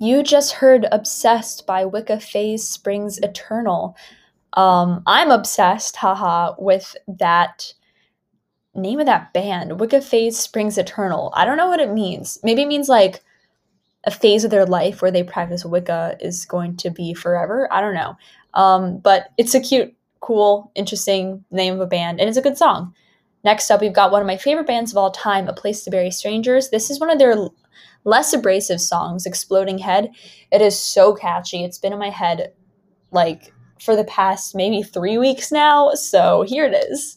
You just heard Obsessed by Wicca Phase Springs Eternal. Um, I'm obsessed, haha, with that name of that band, Wicca Phase Springs Eternal. I don't know what it means. Maybe it means like a phase of their life where they practice Wicca is going to be forever. I don't know. Um, but it's a cute, cool, interesting name of a band, and it's a good song. Next up, we've got one of my favorite bands of all time, A Place to Bury Strangers. This is one of their less abrasive songs, Exploding Head. It is so catchy. It's been in my head like for the past maybe three weeks now. So here it is.